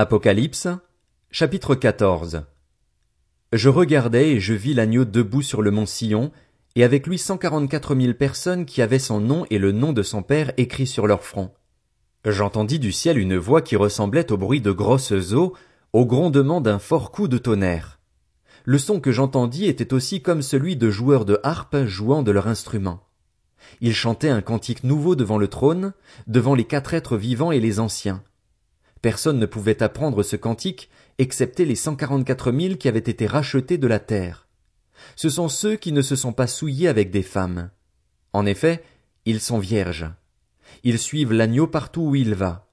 Apocalypse, chapitre 14 Je regardai et je vis l'agneau debout sur le mont Sion, et avec lui cent quarante-quatre mille personnes qui avaient son nom et le nom de son père écrit sur leur front. J'entendis du ciel une voix qui ressemblait au bruit de grosses eaux, au grondement d'un fort coup de tonnerre. Le son que j'entendis était aussi comme celui de joueurs de harpe jouant de leur instrument. Ils chantaient un cantique nouveau devant le trône, devant les quatre êtres vivants et les anciens. Personne ne pouvait apprendre ce cantique, excepté les cent quarante-quatre mille qui avaient été rachetés de la terre. Ce sont ceux qui ne se sont pas souillés avec des femmes. En effet, ils sont vierges. Ils suivent l'agneau partout où il va.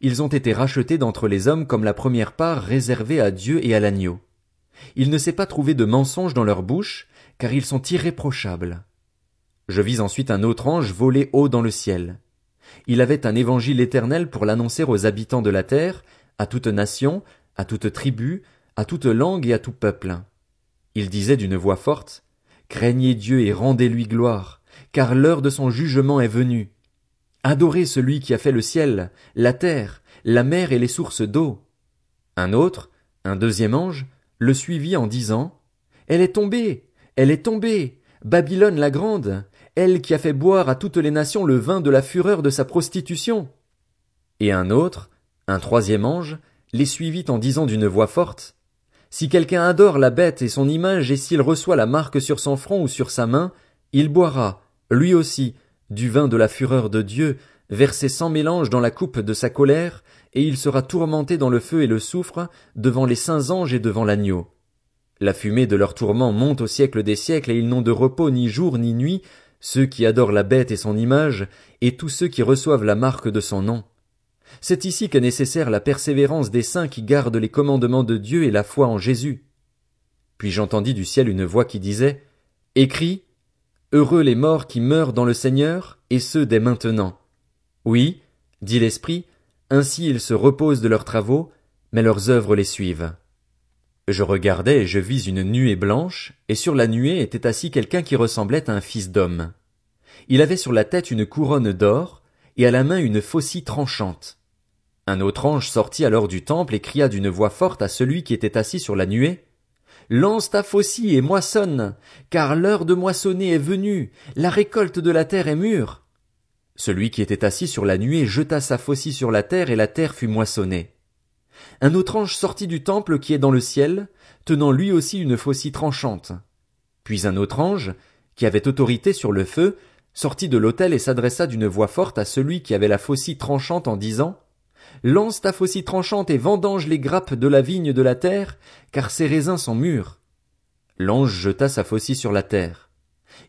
Ils ont été rachetés d'entre les hommes comme la première part réservée à Dieu et à l'agneau. Il ne s'est pas trouvé de mensonge dans leur bouche, car ils sont irréprochables. Je vis ensuite un autre ange voler haut dans le ciel. Il avait un évangile éternel pour l'annoncer aux habitants de la terre, à toute nation, à toute tribu, à toute langue et à tout peuple. Il disait d'une voix forte, Craignez Dieu et rendez-lui gloire, car l'heure de son jugement est venue. Adorez celui qui a fait le ciel, la terre, la mer et les sources d'eau. Un autre, un deuxième ange, le suivit en disant, Elle est tombée, elle est tombée, Babylone la grande, elle qui a fait boire à toutes les nations le vin de la fureur de sa prostitution. Et un autre, un troisième ange, les suivit en disant d'une voix forte, Si quelqu'un adore la bête et son image et s'il reçoit la marque sur son front ou sur sa main, il boira, lui aussi, du vin de la fureur de Dieu, versé sans mélange dans la coupe de sa colère, et il sera tourmenté dans le feu et le soufre, devant les saints anges et devant l'agneau. La fumée de leur tourment monte au siècle des siècles, et ils n'ont de repos ni jour ni nuit, ceux qui adorent la bête et son image, et tous ceux qui reçoivent la marque de son nom. C'est ici qu'est nécessaire la persévérance des saints qui gardent les commandements de Dieu et la foi en Jésus. Puis j'entendis du ciel une voix qui disait, Écris, Heureux les morts qui meurent dans le Seigneur, et ceux dès maintenant. Oui, dit l'Esprit, ainsi ils se reposent de leurs travaux, mais leurs œuvres les suivent. Je regardai et je vis une nuée blanche, et sur la nuée était assis quelqu'un qui ressemblait à un fils d'homme. Il avait sur la tête une couronne d'or, et à la main une faucille tranchante. Un autre ange sortit alors du temple et cria d'une voix forte à celui qui était assis sur la nuée. Lance ta faucille et moissonne, car l'heure de moissonner est venue, la récolte de la terre est mûre. Celui qui était assis sur la nuée jeta sa faucille sur la terre et la terre fut moissonnée. Un autre ange sortit du temple qui est dans le ciel, tenant lui aussi une faucille tranchante. Puis un autre ange, qui avait autorité sur le feu, sortit de l'autel et s'adressa d'une voix forte à celui qui avait la faucille tranchante en disant Lance ta faucille tranchante et vendange les grappes de la vigne de la terre, car ses raisins sont mûrs. L'ange jeta sa faucille sur la terre.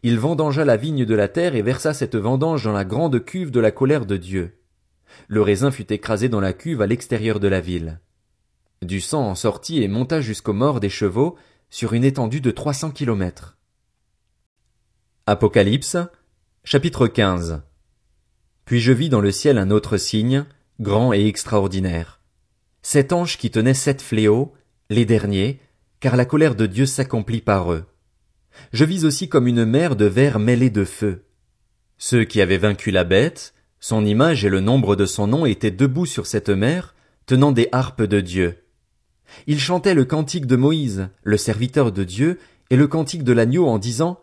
Il vendangea la vigne de la terre et versa cette vendange dans la grande cuve de la colère de Dieu. Le raisin fut écrasé dans la cuve à l'extérieur de la ville. Du sang en sortit et monta jusqu'aux morts des chevaux sur une étendue de trois cents kilomètres. Apocalypse, chapitre 15. Puis je vis dans le ciel un autre signe, grand et extraordinaire. Cet ange qui tenait sept fléaux, les derniers, car la colère de Dieu s'accomplit par eux. Je vis aussi comme une mer de verre mêlée de feu. Ceux qui avaient vaincu la bête, son image et le nombre de son nom étaient debout sur cette mer, tenant des harpes de Dieu. Ils chantaient le cantique de Moïse, le serviteur de Dieu, et le cantique de l'agneau en disant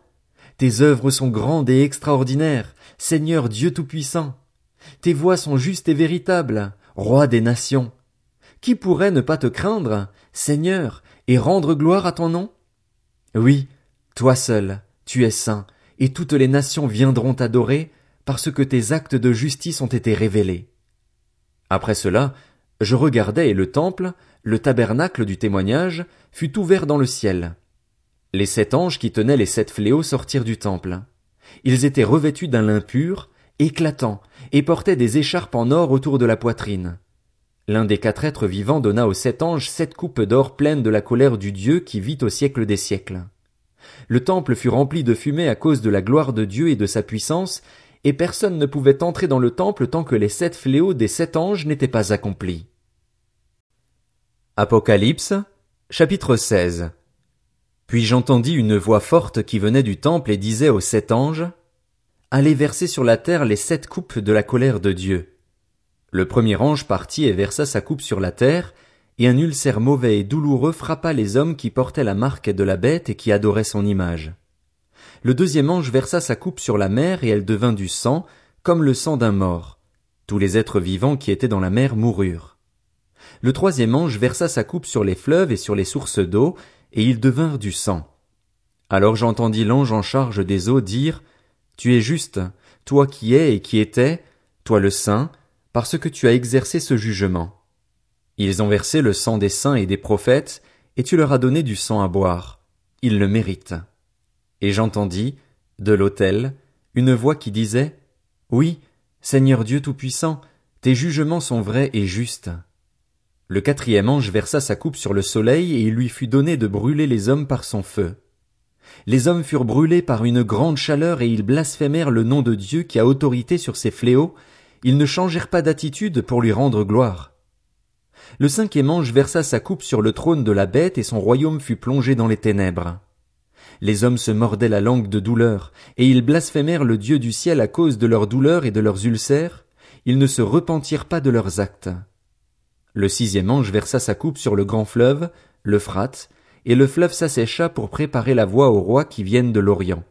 Tes œuvres sont grandes et extraordinaires, Seigneur Dieu Tout-Puissant. Tes voix sont justes et véritables, Roi des nations. Qui pourrait ne pas te craindre, Seigneur, et rendre gloire à ton nom? Oui, toi seul, tu es saint, et toutes les nations viendront t'adorer, parce que tes actes de justice ont été révélés. Après cela, je regardai et le temple, le tabernacle du témoignage, fut ouvert dans le ciel. Les sept anges qui tenaient les sept fléaux sortirent du temple. Ils étaient revêtus d'un lin pur, éclatant, et portaient des écharpes en or autour de la poitrine. L'un des quatre êtres vivants donna aux sept anges sept coupes d'or pleines de la colère du Dieu qui vit au siècle des siècles. Le temple fut rempli de fumée à cause de la gloire de Dieu et de sa puissance, et personne ne pouvait entrer dans le temple tant que les sept fléaux des sept anges n'étaient pas accomplis. Apocalypse, chapitre 16. Puis j'entendis une voix forte qui venait du temple et disait aux sept anges, Allez verser sur la terre les sept coupes de la colère de Dieu. Le premier ange partit et versa sa coupe sur la terre, et un ulcère mauvais et douloureux frappa les hommes qui portaient la marque de la bête et qui adoraient son image. Le deuxième ange versa sa coupe sur la mer et elle devint du sang, comme le sang d'un mort. Tous les êtres vivants qui étaient dans la mer moururent. Le troisième ange versa sa coupe sur les fleuves et sur les sources d'eau, et ils devinrent du sang. Alors j'entendis l'ange en charge des eaux dire, Tu es juste, toi qui es et qui étais, toi le saint, parce que tu as exercé ce jugement. Ils ont versé le sang des saints et des prophètes, et tu leur as donné du sang à boire. Ils le méritent. Et j'entendis, de l'autel, une voix qui disait, Oui, Seigneur Dieu Tout-Puissant, tes jugements sont vrais et justes. Le quatrième ange versa sa coupe sur le soleil et il lui fut donné de brûler les hommes par son feu. Les hommes furent brûlés par une grande chaleur et ils blasphémèrent le nom de Dieu qui a autorité sur ces fléaux, ils ne changèrent pas d'attitude pour lui rendre gloire. Le cinquième ange versa sa coupe sur le trône de la bête et son royaume fut plongé dans les ténèbres. Les hommes se mordaient la langue de douleur, et ils blasphémèrent le Dieu du ciel à cause de leurs douleurs et de leurs ulcères, ils ne se repentirent pas de leurs actes. Le sixième ange versa sa coupe sur le grand fleuve, l'Euphrate, et le fleuve s'assécha pour préparer la voie aux rois qui viennent de l'Orient.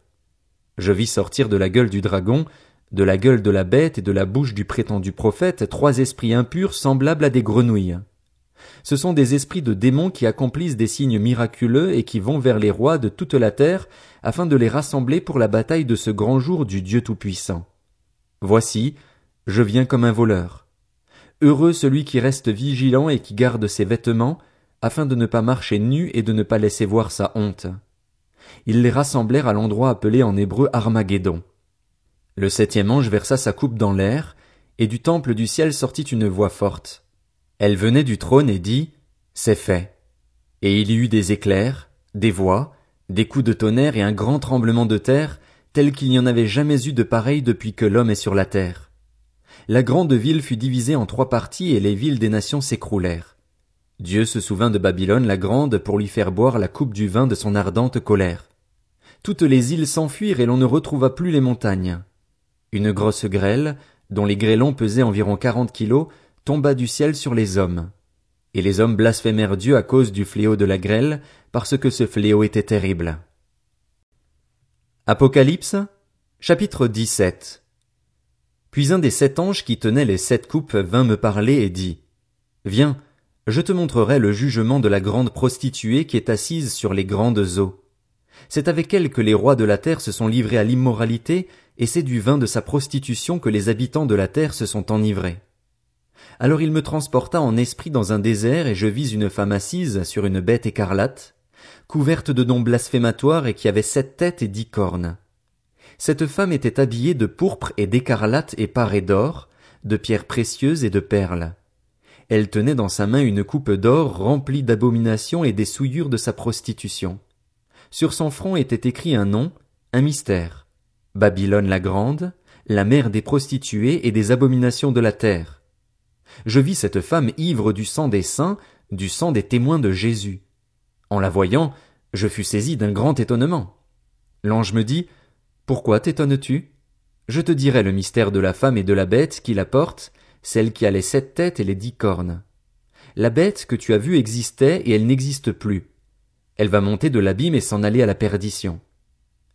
Je vis sortir de la gueule du dragon, de la gueule de la bête et de la bouche du prétendu prophète trois esprits impurs semblables à des grenouilles. Ce sont des esprits de démons qui accomplissent des signes miraculeux et qui vont vers les rois de toute la terre afin de les rassembler pour la bataille de ce grand jour du Dieu Tout-Puissant. Voici, je viens comme un voleur. Heureux celui qui reste vigilant et qui garde ses vêtements, afin de ne pas marcher nu et de ne pas laisser voir sa honte. Ils les rassemblèrent à l'endroit appelé en hébreu Armageddon. Le septième ange versa sa coupe dans l'air, et du temple du ciel sortit une voix forte. Elle venait du trône et dit, C'est fait. Et il y eut des éclairs, des voix, des coups de tonnerre et un grand tremblement de terre, tel qu'il n'y en avait jamais eu de pareil depuis que l'homme est sur la terre. La grande ville fut divisée en trois parties et les villes des nations s'écroulèrent. Dieu se souvint de Babylone la grande pour lui faire boire la coupe du vin de son ardente colère. Toutes les îles s'enfuirent et l'on ne retrouva plus les montagnes. Une grosse grêle, dont les grêlons pesaient environ quarante kilos, tomba du ciel sur les hommes. Et les hommes blasphémèrent Dieu à cause du fléau de la grêle, parce que ce fléau était terrible. Apocalypse, chapitre 17. Puis un des sept anges qui tenaient les sept coupes vint me parler et dit, Viens, je te montrerai le jugement de la grande prostituée qui est assise sur les grandes eaux. C'est avec elle que les rois de la terre se sont livrés à l'immoralité et c'est du vin de sa prostitution que les habitants de la terre se sont enivrés. Alors il me transporta en esprit dans un désert, et je vis une femme assise sur une bête écarlate, couverte de noms blasphématoires et qui avait sept têtes et dix cornes. Cette femme était habillée de pourpre et d'écarlate et parée d'or, de pierres précieuses et de perles. Elle tenait dans sa main une coupe d'or remplie d'abominations et des souillures de sa prostitution. Sur son front était écrit un nom, un mystère. Babylone la grande, la mère des prostituées et des abominations de la terre. Je vis cette femme ivre du sang des saints, du sang des témoins de Jésus. En la voyant, je fus saisi d'un grand étonnement. L'ange me dit, Pourquoi t'étonnes-tu? Je te dirai le mystère de la femme et de la bête qui la porte, celle qui a les sept têtes et les dix cornes. La bête que tu as vue existait et elle n'existe plus. Elle va monter de l'abîme et s'en aller à la perdition.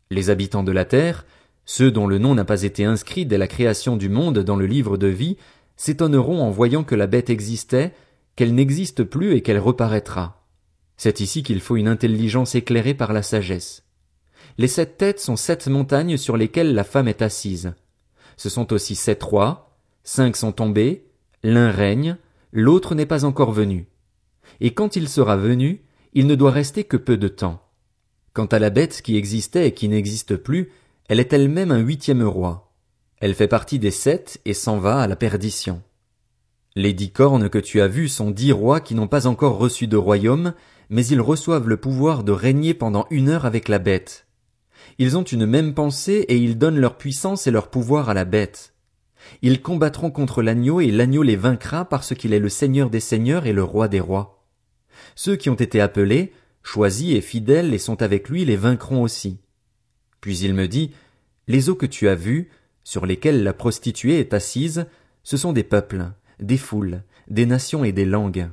Les habitants de la terre, ceux dont le nom n'a pas été inscrit dès la création du monde dans le livre de vie s'étonneront en voyant que la bête existait, qu'elle n'existe plus et qu'elle reparaîtra. C'est ici qu'il faut une intelligence éclairée par la sagesse. Les sept têtes sont sept montagnes sur lesquelles la femme est assise. Ce sont aussi sept rois, cinq sont tombés, l'un règne, l'autre n'est pas encore venu. Et quand il sera venu, il ne doit rester que peu de temps. Quant à la bête qui existait et qui n'existe plus, elle est elle-même un huitième roi. Elle fait partie des sept et s'en va à la perdition. Les dix cornes que tu as vues sont dix rois qui n'ont pas encore reçu de royaume, mais ils reçoivent le pouvoir de régner pendant une heure avec la bête. Ils ont une même pensée et ils donnent leur puissance et leur pouvoir à la bête. Ils combattront contre l'agneau et l'agneau les vaincra parce qu'il est le Seigneur des seigneurs et le roi des rois. Ceux qui ont été appelés, choisis et fidèles et sont avec lui les vaincront aussi. Puis il me dit, Les eaux que tu as vues, sur lesquelles la prostituée est assise, ce sont des peuples, des foules, des nations et des langues.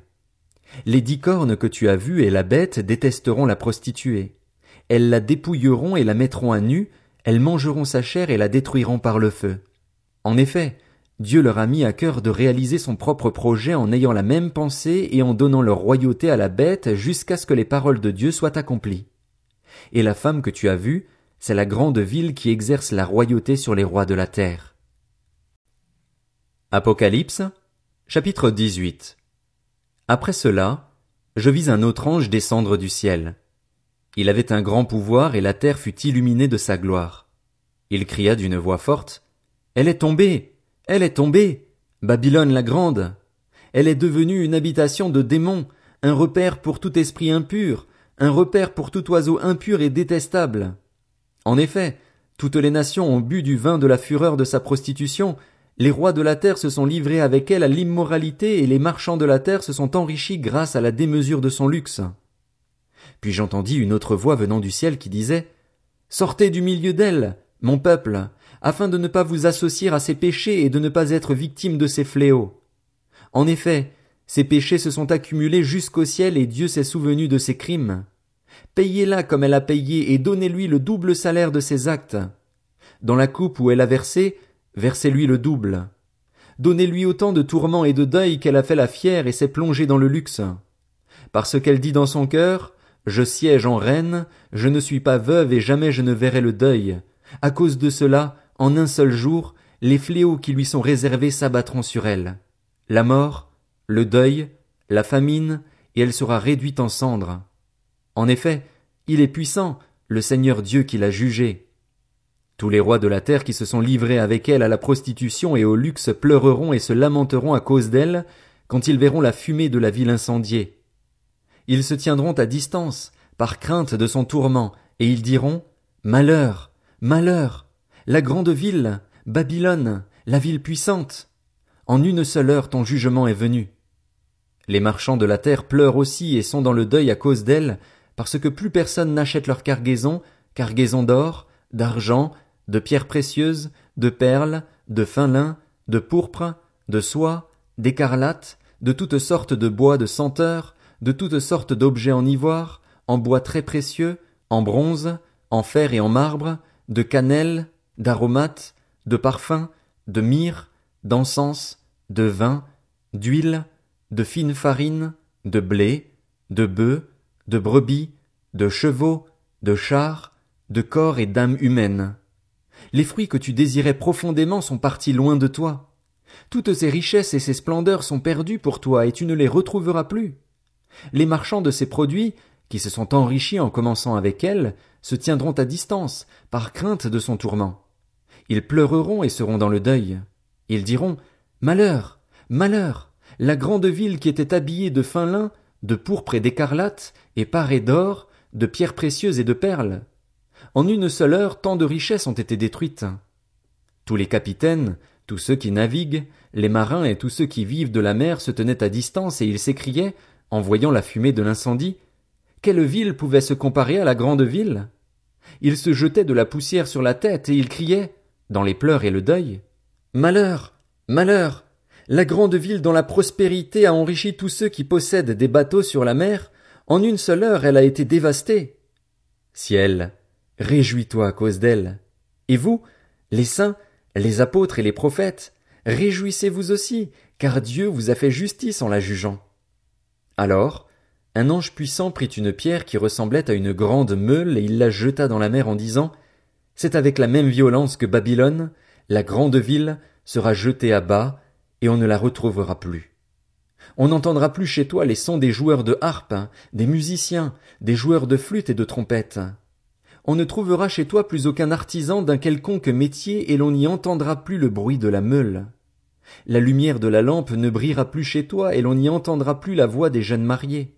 Les dix cornes que tu as vues et la bête détesteront la prostituée. Elles la dépouilleront et la mettront à nu, elles mangeront sa chair et la détruiront par le feu. En effet, Dieu leur a mis à cœur de réaliser son propre projet en ayant la même pensée et en donnant leur royauté à la bête jusqu'à ce que les paroles de Dieu soient accomplies. Et la femme que tu as vue, c'est la grande ville qui exerce la royauté sur les rois de la terre. Apocalypse, chapitre 18. Après cela, je vis un autre ange descendre du ciel. Il avait un grand pouvoir et la terre fut illuminée de sa gloire. Il cria d'une voix forte, Elle est tombée! Elle est tombée! Babylone la grande! Elle est devenue une habitation de démons, un repère pour tout esprit impur, un repère pour tout oiseau impur et détestable. En effet, toutes les nations ont bu du vin de la fureur de sa prostitution, les rois de la terre se sont livrés avec elle à l'immoralité et les marchands de la terre se sont enrichis grâce à la démesure de son luxe. Puis j'entendis une autre voix venant du ciel qui disait Sortez du milieu d'elle, mon peuple, afin de ne pas vous associer à ses péchés et de ne pas être victime de ses fléaux. En effet, ses péchés se sont accumulés jusqu'au ciel et Dieu s'est souvenu de ses crimes. Payez-la comme elle a payé et donnez-lui le double salaire de ses actes. Dans la coupe où elle a versé, versez-lui le double. Donnez-lui autant de tourments et de deuil qu'elle a fait la fière et s'est plongée dans le luxe. Parce qu'elle dit dans son cœur, je siège en reine, je ne suis pas veuve et jamais je ne verrai le deuil. À cause de cela, en un seul jour, les fléaux qui lui sont réservés s'abattront sur elle. La mort, le deuil, la famine, et elle sera réduite en cendres. En effet, il est puissant, le Seigneur Dieu qui l'a jugé. Tous les rois de la terre qui se sont livrés avec elle à la prostitution et au luxe pleureront et se lamenteront à cause d'elle quand ils verront la fumée de la ville incendiée. Ils se tiendront à distance, par crainte de son tourment, et ils diront Malheur, malheur, la grande ville, Babylone, la ville puissante. En une seule heure ton jugement est venu. Les marchands de la terre pleurent aussi et sont dans le deuil à cause d'elle, parce que plus personne n'achète leur cargaison, cargaison d'or, d'argent, de pierres précieuses, de perles, de fin lin, de pourpre, de soie, d'écarlate, de toutes sortes de bois de senteur, de toutes sortes d'objets en ivoire, en bois très précieux, en bronze, en fer et en marbre, de cannelle, d'aromates, de parfums, de myrrhe, d'encens, de vin, d'huile, de fine farine, de blé, de bœufs, de brebis, de chevaux, de chars, de corps et d'âmes humaines. Les fruits que tu désirais profondément sont partis loin de toi. Toutes ces richesses et ces splendeurs sont perdues pour toi et tu ne les retrouveras plus. Les marchands de ces produits, qui se sont enrichis en commençant avec elle, se tiendront à distance, par crainte de son tourment. Ils pleureront et seront dans le deuil. Ils diront, Malheur! Malheur! La grande ville qui était habillée de fin lin, de pourpre et d'écarlate, et parée d'or, de pierres précieuses et de perles. En une seule heure, tant de richesses ont été détruites. Tous les capitaines, tous ceux qui naviguent, les marins et tous ceux qui vivent de la mer se tenaient à distance et ils s'écriaient, en voyant la fumée de l'incendie, quelle ville pouvait se comparer à la grande ville? Ils se jetaient de la poussière sur la tête et ils criaient, dans les pleurs et le deuil, Malheur! Malheur! La grande ville dont la prospérité a enrichi tous ceux qui possèdent des bateaux sur la mer, en une seule heure elle a été dévastée. Ciel, réjouis-toi à cause d'elle. Et vous, les saints, les apôtres et les prophètes, réjouissez-vous aussi, car Dieu vous a fait justice en la jugeant. Alors, un ange puissant prit une pierre qui ressemblait à une grande meule et il la jeta dans la mer en disant C'est avec la même violence que Babylone, la grande ville, sera jetée à bas, et on ne la retrouvera plus. On n'entendra plus chez toi les sons des joueurs de harpe, des musiciens, des joueurs de flûte et de trompette. On ne trouvera chez toi plus aucun artisan d'un quelconque métier et l'on n'y entendra plus le bruit de la meule. La lumière de la lampe ne brillera plus chez toi et l'on n'y entendra plus la voix des jeunes mariés.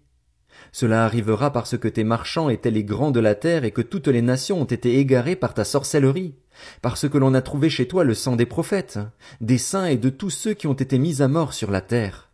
Cela arrivera parce que tes marchands étaient les grands de la terre et que toutes les nations ont été égarées par ta sorcellerie, parce que l'on a trouvé chez toi le sang des prophètes, des saints et de tous ceux qui ont été mis à mort sur la terre.